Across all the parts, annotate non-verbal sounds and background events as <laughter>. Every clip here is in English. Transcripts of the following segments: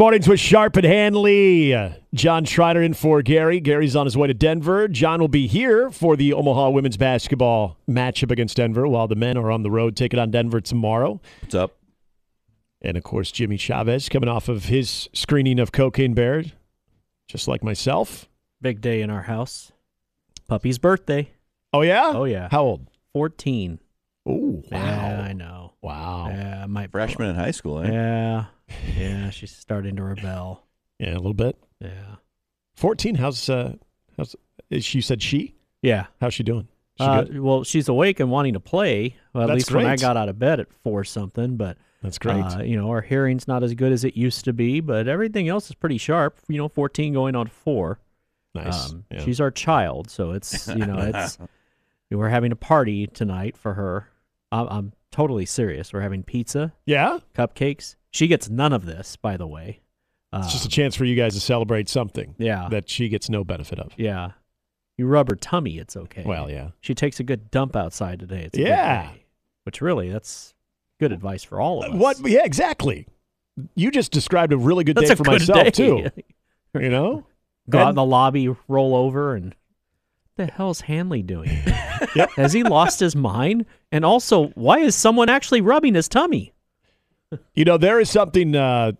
mornings with Sharp and Hanley. Uh, John Schreiner in for Gary. Gary's on his way to Denver. John will be here for the Omaha women's basketball matchup against Denver while the men are on the road taking on Denver tomorrow. What's up? And of course, Jimmy Chavez coming off of his screening of Cocaine Bear, just like myself. Big day in our house. Puppy's birthday. Oh, yeah? Oh, yeah. How old? 14. Oh, wow. Yeah, I know. Wow. Yeah, my Freshman in high school, eh? Yeah. Yeah, she's starting to rebel. Yeah, a little bit. Yeah. 14, how's, uh, how's, is she said she? Yeah. How's she doing? She Uh, good? well, she's awake and wanting to play. Well, at That's least when I got out of bed at four something. But That's great. uh, you know, our hearing's not as good as it used to be, but everything else is pretty sharp. You know, fourteen going on four. nice. Um, Yeah. She's our child, so it's <laughs> you know it's we're having a party tonight for her. I'm, I'm totally serious. We're having pizza, yeah? cupcakes. She gets none of this, by the way. Uh, It's just a chance for you guys to celebrate something yeah, that she gets no benefit of. yeah. You rub her tummy, it's okay. Well, yeah. she takes a good dump outside today. It's a good Yeah. day. which really that's good advice for all of us. What? Yeah, exactly. You just described a really good That's day for good myself day. too. <laughs> You know? Go out in the lobby, roll over, and what the hell's Hanley doing? <laughs> Has he lost his mind? And also, why is someone actually rubbing his tummy? You know, there is something. Uh,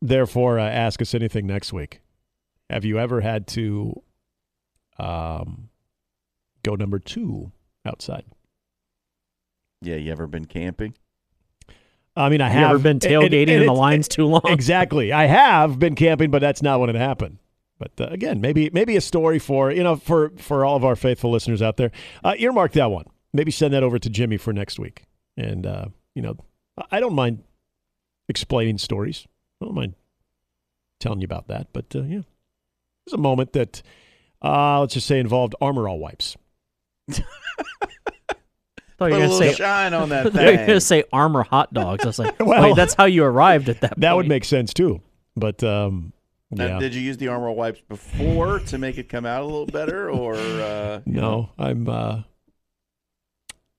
therefore, uh, ask us anything next week. Have you ever had to um, go number two outside? Yeah, you ever been camping? I mean, I Have have. ever been and- and- tailgating and and the line's too long? exactly. I have been camping, but that's not when it happened. But uh, again, maybe maybe a story for you know for for all of our faithful listeners out there. Uh, earmark that one. Maybe send that over to Jimmy for next week. And uh, you know, I- I don't mind explaining stories. I don't mind telling you about that. But uh, yeah, there's a moment that uh, let's just say involved armor all wipes. I <laughs> thought you Put a going to little say. shine on that I <laughs> thought you were thing. gonna say armor hot dogs. I was like, <laughs> Well- wait, that's how you arrived at that. That would make sense too. But um, Now, yeah, did you use the armor wipes before to make it come out a little better, or uh, you know? no, I'm uh,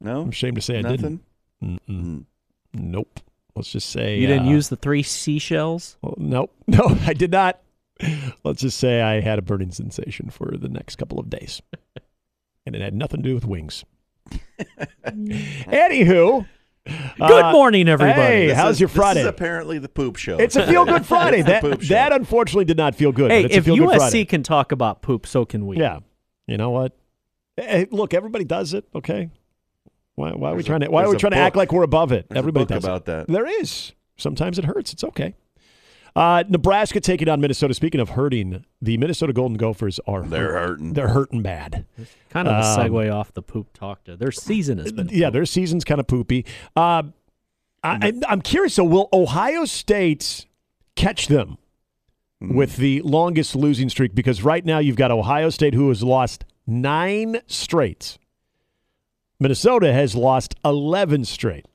no, I'm ashamed to say I didn't. Mm-mm. Mm. Nope. Let's just say You didn't uh, use the three seashells. Well, nope. <laughs> No, I did not. Let's just say I had a burning sensation for the next couple of days, <laughs> and it had nothing to do with wings. <laughs> Anywho, Good uh, morning, everybody. hey, This how's is- your This Friday? is apparently the poop show. It's a feel good Friday. That poop show. that unfortunately did not feel good. Hey, but it's a if feel good USC Friday. can talk about poop, so can we. yeah, you know what? Hey, look, everybody does it. Okay, why, why are we There's a- trying to why are we there's a trying to act like we're above it? There's a everybody book does it. about that. There is. Sometimes it hurts. It's okay. Uh, Nebraska taking on Minnesota. Speaking of hurting, the Minnesota Golden Gophers are They're hurting. They're hurting bad. Kind of a Um, segue off the poop talk to their season has been. Yeah, poop. their season's kind of poopy. Uh, I, I, I'm curious. So, will Ohio State catch them Hmm. with the longest losing streak? Because right now you've got Ohio State who has lost nine straight. Minnesota has lost 11 straight.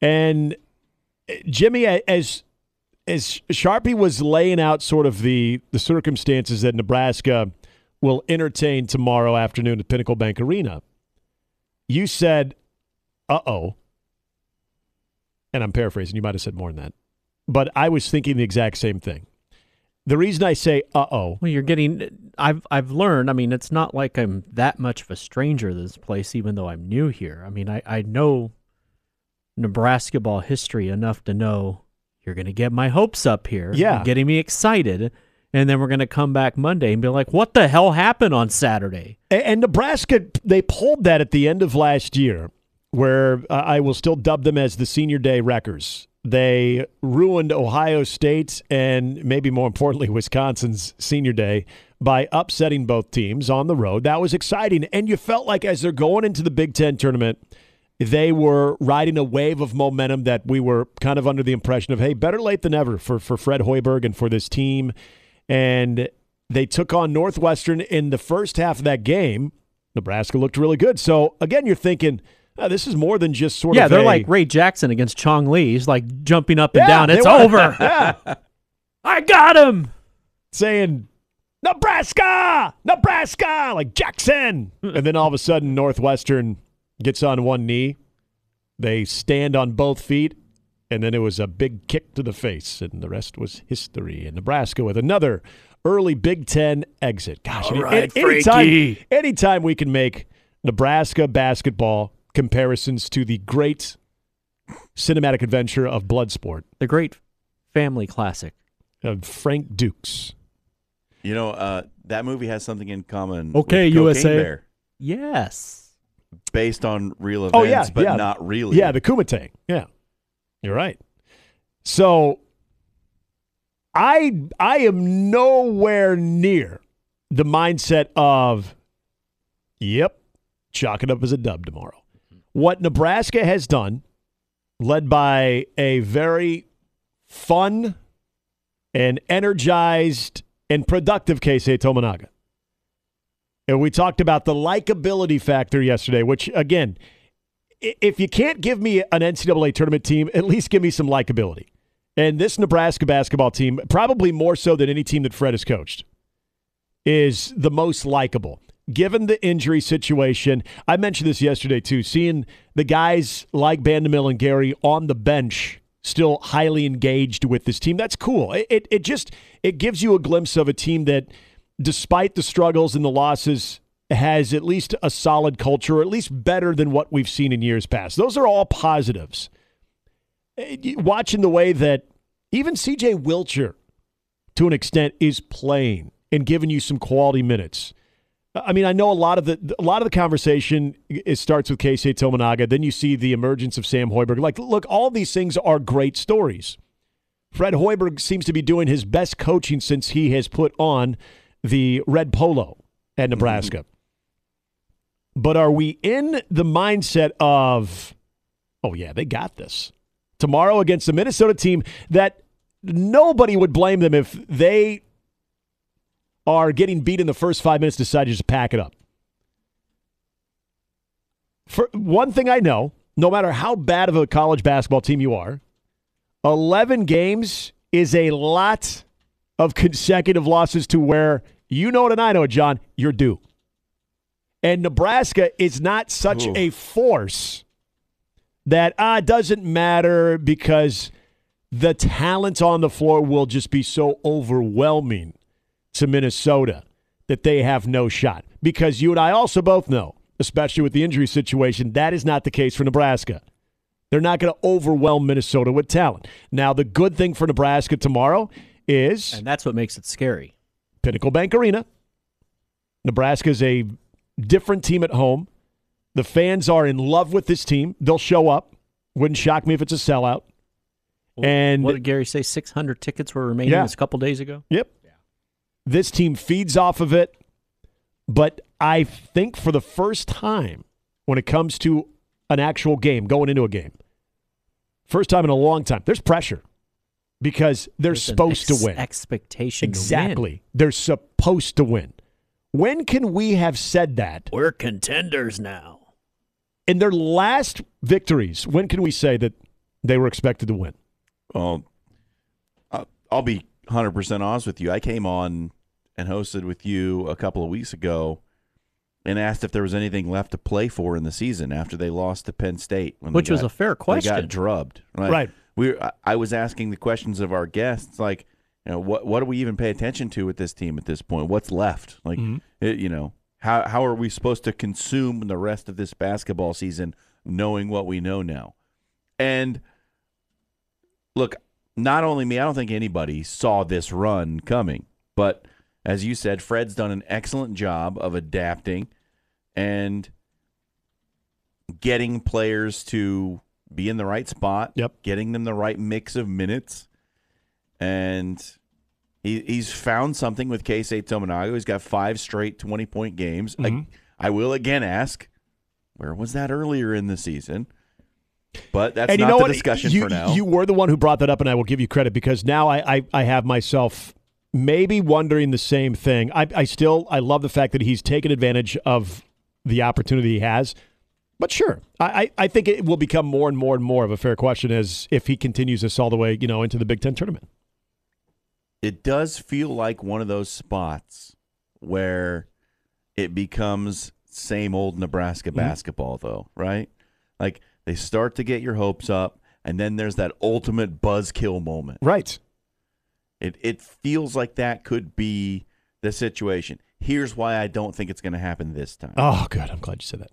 And uh, Jimmy, as as Sharpie was laying out sort of the the circumstances that Nebraska will entertain tomorrow afternoon at Pinnacle Bank Arena, you said, "Uh oh," and I'm paraphrasing. You might have said more than that, but I was thinking the exact same thing. The reason I say "uh oh," Well, you're getting. I've I've learned. I mean, it's not like I'm that much of a stranger to this place, even though I'm new here. I mean, I I know Nebraska ball history enough to know you're going to get my hopes up here. Yeah. Getting me excited, and then we're going to come back Monday and be like, "What the hell happened on Saturday?" A- And Nebraska, they pulled that at the end of last year, where uh, I will still dub them as the senior day wreckers. They ruined Ohio State and maybe more importantly, Wisconsin's senior day by upsetting both teams on the road. That was exciting. And you felt like as they're going into the Big Ten tournament, they were riding a wave of momentum that we were kind of under the impression of, hey, better late than ever for, for Fred Hoiberg and for this team. And they took on Northwestern in the first half of that game. Nebraska looked really good. So again, you're thinking, oh, this is more than just sort yeah, of. Yeah, they're a- like Ray Jackson against Chong Li. He's like jumping up and Yeah, down. It's were. over. <laughs> <laughs> yeah, I got him. saying Nebraska, Nebraska, like Jackson, and then all of a sudden Northwestern gets on one knee. They stand on both feet, And then it was a big kick to the face, and the rest was history. And Nebraska with another early Big Ten exit. Gosh, any- right, anytime, Frankie. anytime we can make Nebraska basketball comparisons to the great cinematic adventure of Bloodsport The great family classic. of Frank Dux. You know, uh, that movie has something in common. Okay, with USA. Bear, Yes. based on real events, Oh, yeah, but yeah. not really. Yeah, the Kumite. Yeah, you're right. So I I am nowhere near the mindset of, yep, chalk it up as a dub tomorrow. What Nebraska has done, led by a very fun and energized and productive Keisei Tominaga. And we talked about the likability factor yesterday, which again, if you can't give me an NCAA tournament team, at least give me some likability. And this Nebraska basketball team, probably more so than any team that Fred has coached, is the most likable. Given the injury situation, I mentioned this yesterday too. Seeing the guys like Bandoumel and Gary on the bench still highly engaged with this team, that's cool. It, it, it just it gives you a glimpse of a team that, despite the struggles and the losses, has at least a solid culture, or at least better than what we've seen in years past. Those are all positives. Eh, Watching the way that even CJ Wilcher, to an extent, is playing and giving you some quality minutes. I mean, I know a lot of the a lot of the conversation it starts with Keisei Tominaga. Then you see the emergence of Sam Hoiberg. Like, look, all these things are great stories. Fred Hoiberg seems to be doing his best coaching since he has put on the red polo at mm-hmm. Nebraska. But are we in the mindset of, oh, yeah, they got this? Tomorrow against the Minnesota team that nobody would blame them if they are getting beat in the first five minutes, decide to just pack it up. For one thing I know, no matter how bad of a college basketball team you are, 11 games is a lot of consecutive losses to where you know it and I know it, John, you're due. And Nebraska is not such Ooh. a force that ah, doesn't matter because the talent on the floor will just be so overwhelming to Minnesota that they have no shot. Because you and I also both know, especially with the injury situation, that is not the case for Nebraska. They're not going to overwhelm Minnesota with talent. Now, the good thing for Nebraska tomorrow is And that's what makes it scary. Pinnacle Bank Arena. Nebraska is a different team at home. The fans are in love with this team. They'll show up. Wouldn't shock me if it's a sellout. And what did Gary say? 600 tickets were remaining Yeah. a couple days ago? Yep. This team feeds off of it. But I think for the first time when it comes to an actual game, going into a game, first time in a long time, there's pressure because they're There's supposed ex- to win. Expectation to win. Exactly. They're supposed to win. When can we have said that? We're contenders now. In their last victories, when can we say that they were expected to win? Well, I- I'll be 100% honest with you. I came on and hosted with you a couple of weeks ago and asked if there was anything left to play for in the season after they lost to Penn State. When they Which was a fair They question. got drubbed. Like, Right. We, I- I was asking the questions of our guests, like, you know, what what do we even pay attention to with this team at this point? What's left? Like, Mhm. it, you know, how how are we supposed to consume the rest of this basketball season, knowing what we know now? And look, not only me, I don't think anybody saw this run coming, but as you said, Fred's done an excellent job of adapting and getting players to be in the right spot, Yep. getting them the right mix of minutes. And he, he's found something with Keisei Tominaga. He's got five straight 20-point games. Mhm. I, I will again ask, where was that earlier in the season? But that's and you not know the what? discussion you, for now. You were the one who brought that up, and I will give you credit because now I, I, I have myself maybe wondering the same thing. I, I still I love the fact that he's taken advantage of the opportunity he has. But sure, I, I I think it will become more and more and more of a fair question as if he continues this all the way, you know, into the Big Ten tournament. it does feel like one of those spots where it becomes same old Nebraska mm-hmm. basketball, though, right? Like they start to get your hopes up, and then there's that ultimate buzzkill moment. Right. It it feels like that could be the situation. Here's why I don't think it's going to happen this time. Oh, good. I'm glad you said that.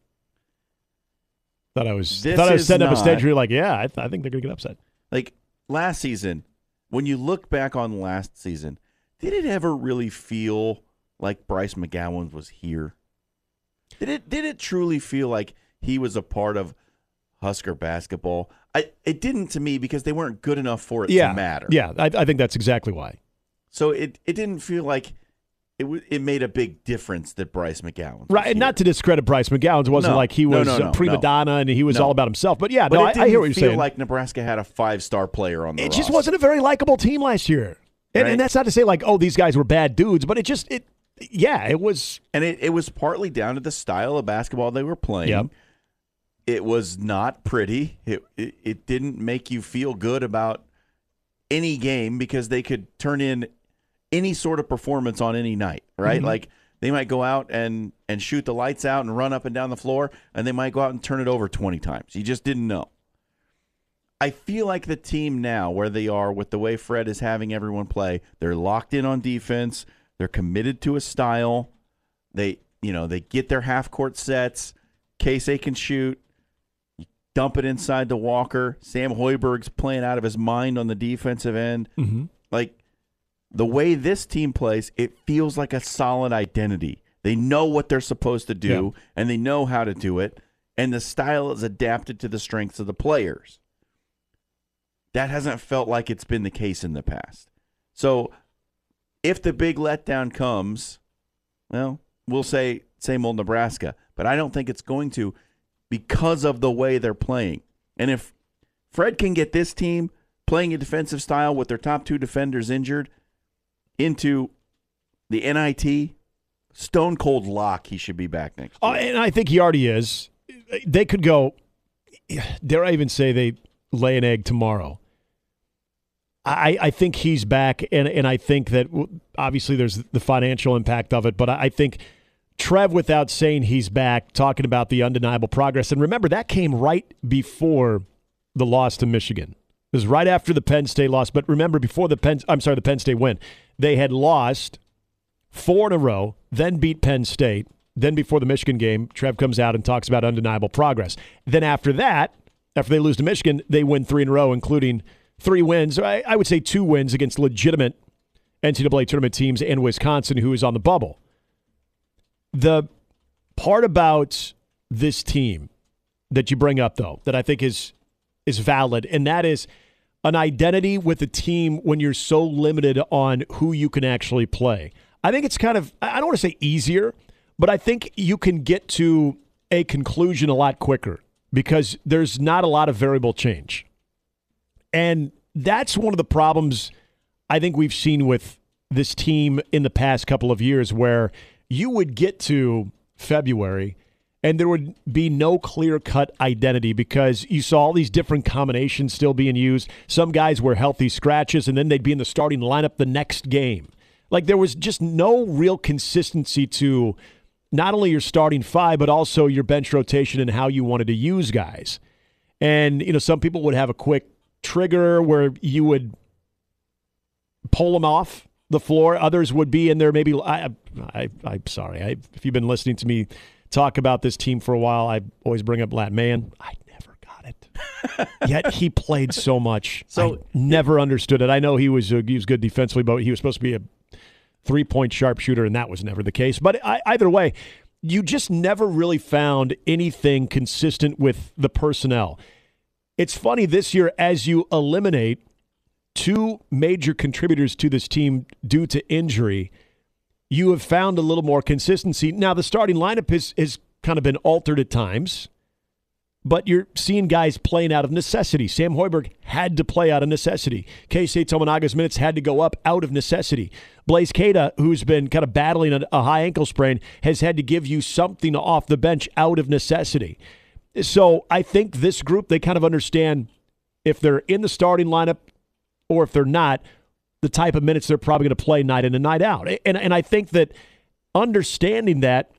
Thought I was This thought I was setting up a stage where you're like, yeah, I, th- I think they're gonna get upset. Like last season, when you look back on last season, did it ever really feel like Bryce McGowens was here? Did it did it truly feel like he was a part of Husker basketball? I it didn't to me because they weren't good enough for it yeah, to matter. Yeah, I, I think that's exactly why. So it it didn't feel like it w- it made a big difference that Bryce McGowens. Right, and not to discredit Bryce McGowan's. It wasn't No, like he was no, a no, prima no. donna and he was all about himself. But yeah, But no, I, I hear what you're feel saying. like Nebraska had a five star player on the it roster. just wasn't a very likable team last year. And, Right. and that's not to say like, oh, these guys were bad dudes, but it just it yeah, it was And it, it was partly down to the style of basketball they were playing. Yep. It was not pretty. It, it it didn't make you feel good about any game because they could turn in any sort of performance on any night, right? Mm-hmm. Like they might go out and and shoot the lights out and run up and down the floor and they might go out and turn it over 20 times. You just didn't know. I feel like the team now, where they are with the way Fred is having everyone play, they're locked in on defense. They're committed to a style. They, you know, they get their half court sets. Keisei can shoot. Dump it inside to Walker. Sam Hoiberg's playing out of his mind on the defensive end. Mm-hmm. Like the way this team plays, it feels like a solid identity. They know what they're supposed to do and they know how to do it. And the style is adapted to the strengths of the players. That hasn't felt like it's been the case in the past. So if the big letdown comes, well, we'll say same old Nebraska, but I don't think it's going to because of the way they're playing. And if Fred can get this team playing a defensive style with their top two defenders injured into the NIT, stone cold lock, he should be back next Uh, and I think he already is. They could go. Dare I even say they lay an egg tomorrow? I, I think he's back, and and I think that obviously there's the financial impact of it, but I I think Trev, without saying he's back, talking about the undeniable progress, and remember that came right before the loss to Michigan. It was right after the Penn State loss, but remember before the Penn, I'm sorry, the Penn State win, they had lost four in a row, then beat Penn State. Then before the Michigan game, Trev comes out and talks about undeniable progress. Then after that, after they lose to Michigan, they win three in a row, including three wins. I, I would say two wins against legitimate NCAA tournament teams and Wisconsin, who is on the bubble. The part about this team that you bring up, though, that I think is is valid, and that is an identity with a team when you're so limited on who you can actually play. I think it's kind of I don't want to say easier, but I think you can get to a conclusion a lot quicker because there's not a lot of variable change. And that's one of the problems I think we've seen with this team in the past couple of years where you would get to February and there would be no clear cut identity because you saw all these different combinations still being used. Some guys were healthy scratches and then they'd be in the starting lineup the next game. Like there was just no real consistency to not only your starting five, but also your bench rotation and how you wanted to use guys. And, you know, some people would have a quick trigger where you would pull them off the floor. Others would be in there. Maybe I, I, I'm sorry. I, if you've been listening to me talk about this team for a while, I always bring up Lat Mayen. I never got it. <laughs> Yet he played so much. So- I never understood it. I know he was uh, he was good defensively, but he was supposed to be a three point sharpshooter, and that was never the case. But I, either way, you just never really found anything consistent with the personnel. It's funny this year as you eliminate two major contributors to this team due to injury, you have found a little more consistency. Now, the starting lineup has, has kind of been altered at times, but you're seeing guys playing out of necessity. Sam Hoiberg had to play out of necessity. Keisei Tominaga's minutes had to go up out of necessity. Blaise Keita, who's been kind of battling a, a high ankle sprain, has had to give you something off the bench out of necessity. So I think this group, they kind of understand if they're in the starting lineup or if they're not, the type of minutes they're probably going to play night in and night out. And, and I think that understanding that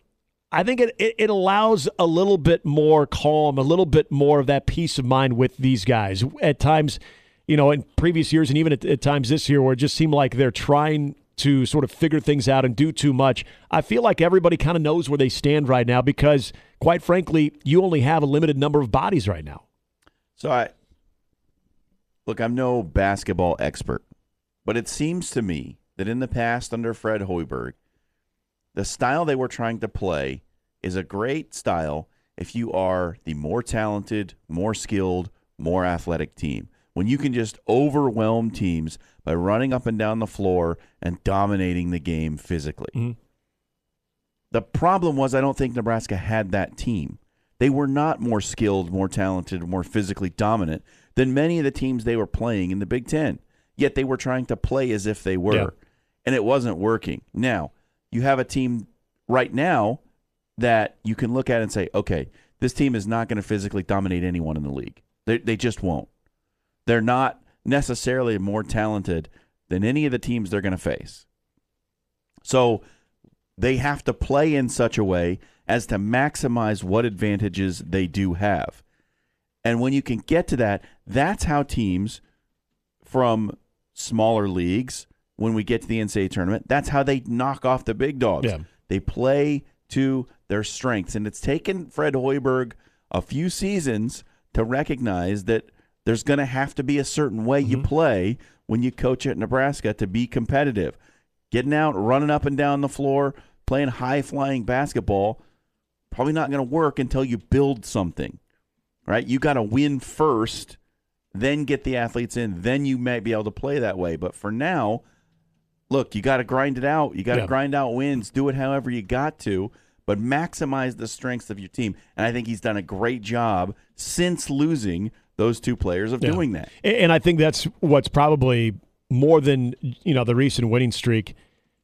I think it, it, it allows a little bit more calm, a little bit more of that peace of mind with these guys. At times, you know, in previous years and even at, at times this year, where it just seemed like they're trying to sort of figure things out and do too much. I feel like everybody kind of knows where they stand right now because, quite frankly, you only have a limited number of bodies right now. So I look, I'm no basketball expert, but it seems to me that in the past under Fred Hoiberg, the style they were trying to play is a great style if you are the more talented, more skilled, more athletic team. When you can just overwhelm teams by running up and down the floor and dominating the game physically. Mm-hmm. The problem was, I don't think Nebraska had that team. They were not more skilled, more talented, more physically dominant than many of the teams they were playing in the Big Ten. Yet they were trying to play as if they were, Yeah. and it wasn't working. Now, you have a team right now that you can look at and say, okay, this team is not going to physically dominate anyone in the league. They, they just won't. They're not necessarily more talented than any of the teams they're going to face. So they have to play in such a way as to maximize what advantages they do have. And when you can get to that, that's how teams from smaller leagues, when we get to the NCAA tournament, that's how they knock off the big dogs. Yeah. They play to their strengths. And it's taken Fred Hoiberg a few seasons to recognize that there's going to have to be a certain way you mm-hmm. play when you coach at Nebraska to be competitive. Getting out, running up and down the floor, playing high flying basketball, probably not going to work until you build something, right? You got to win first, then get the athletes in, then you might be able to play that way. But for now, look, you got to grind it out. You got to Yeah. grind out wins. Do it however you got to, but maximize the strengths of your team. And I think he's done a great job since losing those two players of Yeah. doing that. And I think that's what's probably more than you know the recent winning streak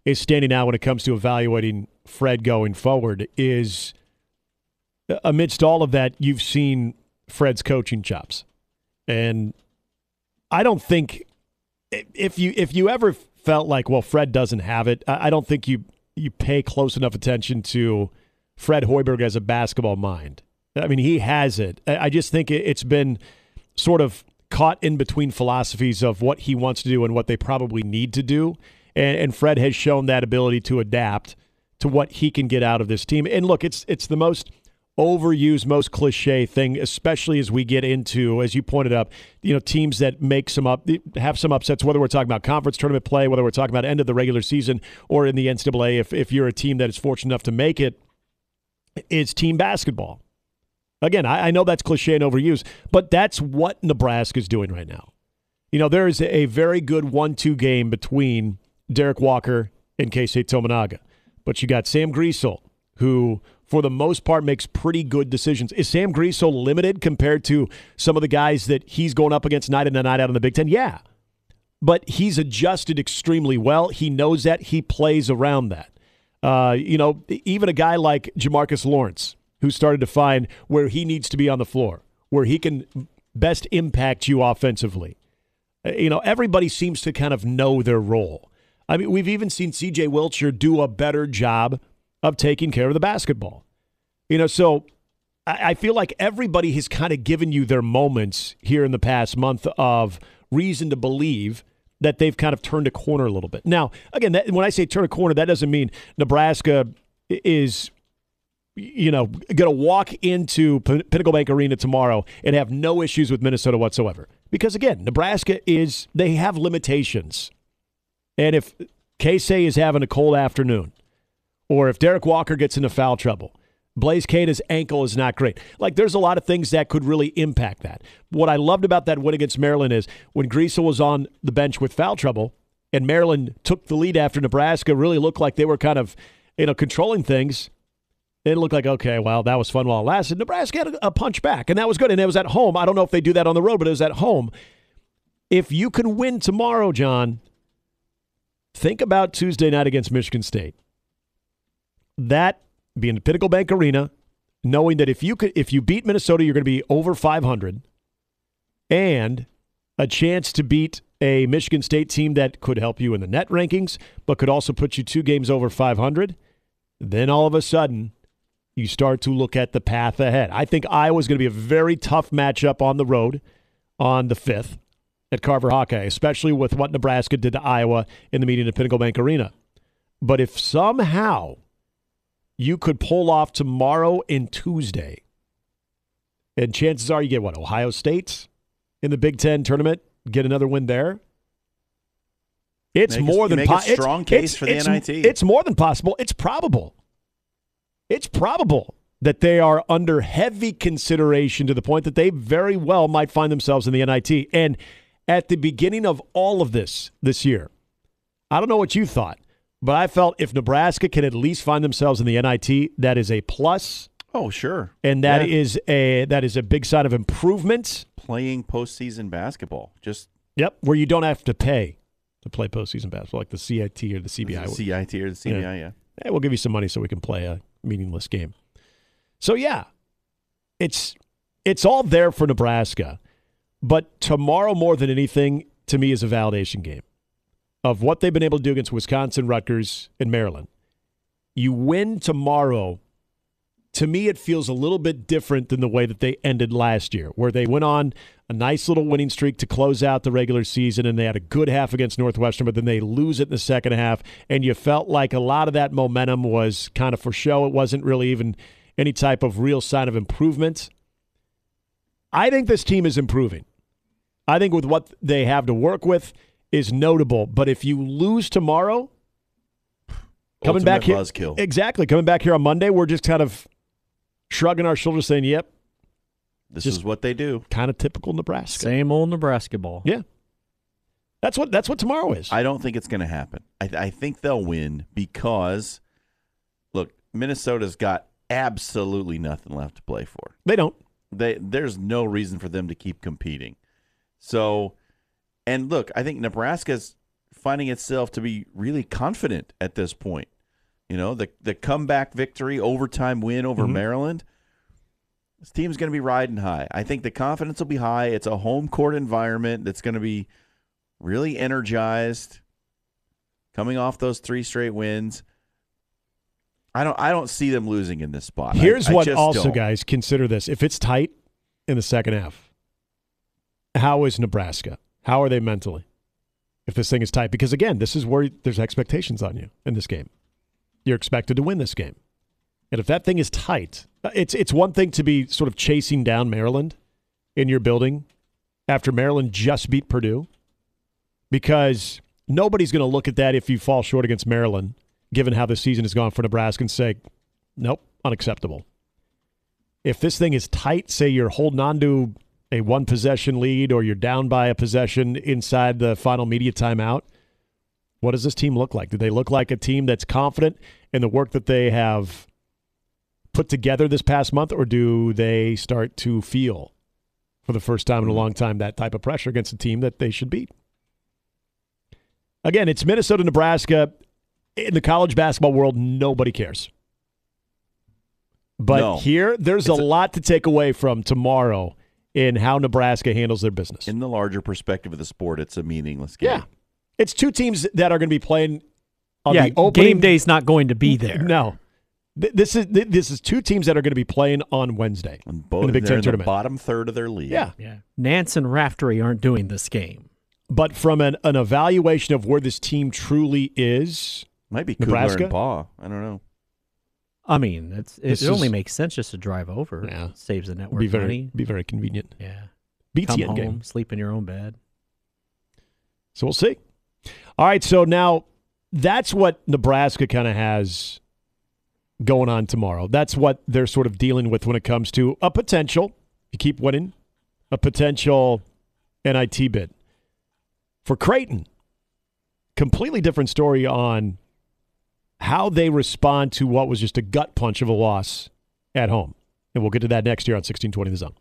is standing out when it comes to evaluating Fred going forward. Is amidst all of that, you've seen Fred's coaching chops, and I don't think if you if you ever felt like well Fred doesn't have it, I don't think you you pay close enough attention to Fred Hoiberg as a basketball mind. I mean, he has it. I just think it- it's been sort of caught in between philosophies of what he wants to do and what they probably need to do. And, and Fred has shown that ability to adapt to what he can get out of this team. And look, it's it's the most overused, most cliche thing, especially as we get into, as you pointed up, you know, teams that make some up, have some upsets. Whether we're talking about conference tournament play, whether we're talking about end of the regular season, or in the NCAA, if if you're a team that is fortunate enough to make it, it's team basketball. Again, I, I know that's cliche and overused, but that's what Nebraska's doing right now. You know, there is a very good one-two game between Derrick Walker and Keisei Tominaga, but you got Sam Griesel, who for the most part makes pretty good decisions. Is Sam Griesel limited compared to some of the guys that he's going up against night in and night out in the Big Ten? Yeah, but he's adjusted extremely well. He knows that. He plays around that. Uh, you know, even a guy like Jamarques Lawrence, who started to find where he needs to be on the floor, where he can best impact you offensively. Uh, You know, everybody seems to kind of know their role. I mean, we've even seen CJ Wilcher do a better job of taking care of the basketball. You know, so I, I feel like everybody has kind of given you their moments here in the past month of reason to believe that they've kind of turned a corner a little bit. Now, again, that, when I say turn a corner, that doesn't mean Nebraska is, you know, going to walk into Pin- Pinnacle Bank Arena tomorrow and have no issues with Minnesota whatsoever. Because again, Nebraska is they have limitations, and if Casey is having a cold afternoon, or if Derrick Walker gets into foul trouble. Blaise Keita's ankle is not great. Like, there's a lot of things that could really impact that. What I loved about that win against Maryland is when Griesel was on the bench with foul trouble and Maryland took the lead after Nebraska really looked like they were kind of, you know, controlling things. It looked like, okay, well, that was fun while it lasted. Nebraska had a, a punch back, and that was good. And it was at home. I don't know if they do that on the road, but it was at home. If you can win tomorrow, John, think about Tuesday night against Michigan State that being the Pinnacle Bank Arena, knowing that if you could if you beat Minnesota, you're going to be over 500 and a chance to beat a Michigan State team that could help you in the net rankings, but could also put you two games over 500, then all of a sudden you start to look at the path ahead. I think Iowa's going to be a very tough matchup on the road on the 5th at Carver Hawkeye, especially with what Nebraska did to Iowa in the meeting at Pinnacle Bank Arena. But if somehow you could pull off tomorrow and Tuesday, and chances are you get what, Ohio State in the Big Ten tournament, get another win there. It's Make more you than a po- it's- strong case it's- for the it's- NIT. It's more than possible. It's probable. It's probable that they are under heavy consideration to the point that they very well might find themselves in the NIT. And at the beginning of all of this this year, I don't know what you thought, but I felt if Nebraska can at least find themselves in the NIT, that is a plus, Oh, sure. and that Yeah. is a that is a big sign of improvement. playing postseason basketball. Just Yep, where you don't have to pay to play postseason basketball, like the CIT or the CBI. the CIT or the CBI, yeah. hey, we'll give you some money so we can play a meaningless game. So yeah, it's it's all there for Nebraska, but tomorrow more than anything to me is a validation game of what they've been able to do against Wisconsin, Rutgers, and Maryland. You win tomorrow. To me, it feels a little bit different than the way that they ended last year, where they went on a nice little winning streak to close out the regular season and they had a good half against Northwestern, but then they lose it in the second half. And you felt like a lot of that momentum was kind of for show. It wasn't really even any type of real sign of improvement. I think this team is improving. I think with what they have to work with is notable. But if you lose tomorrow, coming Ultimate back here, buzzkill. exactly coming back here on Monday, we're just kind of shrugging our shoulders, saying, "Yep, This just- is what they do. kind of typical Nebraska." Same old Nebraska ball. Yeah, that's what that's what tomorrow is. I don't think it's going to happen. I, I think they'll win because, look, Minnesota's got absolutely nothing left to play for. they don't. They there's no reason for them to keep competing. So, and look, I think Nebraska's finding itself to be really confident at this point. You know, the the comeback victory, overtime win over Mhm. Maryland. This team's going to be riding high. I think the confidence will be high. It's a home court environment that's going to be really energized. Coming off those three straight wins, I don't. I don't see them losing in this spot. I- Here's I what just also, don't. guys, consider this: if it's tight in the second half, how is Nebraska? How are they mentally? If this thing is tight, because again, this is where there's expectations on you in this game. You're expected to win this game, and if that thing is tight, uh, it's it's one thing to be sort of chasing down Maryland in your building after Maryland just beat Purdue, because nobody's going to look at that if you fall short against Maryland, given how the season has gone for Nebraska, and say, Nope, unacceptable. If this thing is tight, say you're holding on to a one possession lead or you're down by a possession inside the final media timeout, what does this team look like? Do they look like a team that's confident in the work that they have put together this past month, or do they start to feel for the first time in a mm-hmm. long time that type of pressure against a team that they should beat? Again, it's Minnesota, Nebraska. In the college basketball world, nobody cares. But No. here, there's a a- lot to take away from tomorrow in how Nebraska handles their business. in the larger perspective of the sport, it's a meaningless game. yeah. It's two teams that are going to be playing on yeah, the opening game day's not going to be there. No. This is this is two teams that are going to be playing on Wednesday. And both In the Big Ten in tournament. the bottom third of their league. Yeah. Yeah, Nantz and Raftery aren't doing this game. But from an, an evaluation of where this team truly is, might be Kugler Nebraska? and Paw. I don't know. I mean, it's it, This it only is- makes sense just to drive over. Yeah. saves the network be very money. be very convenient. Yeah, BTN come home, game. sleep in your own bed. So we'll see. All right, so now that's what Nebraska kind of has going on tomorrow. That's what they're sort of dealing with when it comes to a potential, you keep winning, a potential NIT bid. For Creighton, completely different story on how they respond to what was just a gut punch of a loss at home. And we'll get to that next year on 1620 The Zone.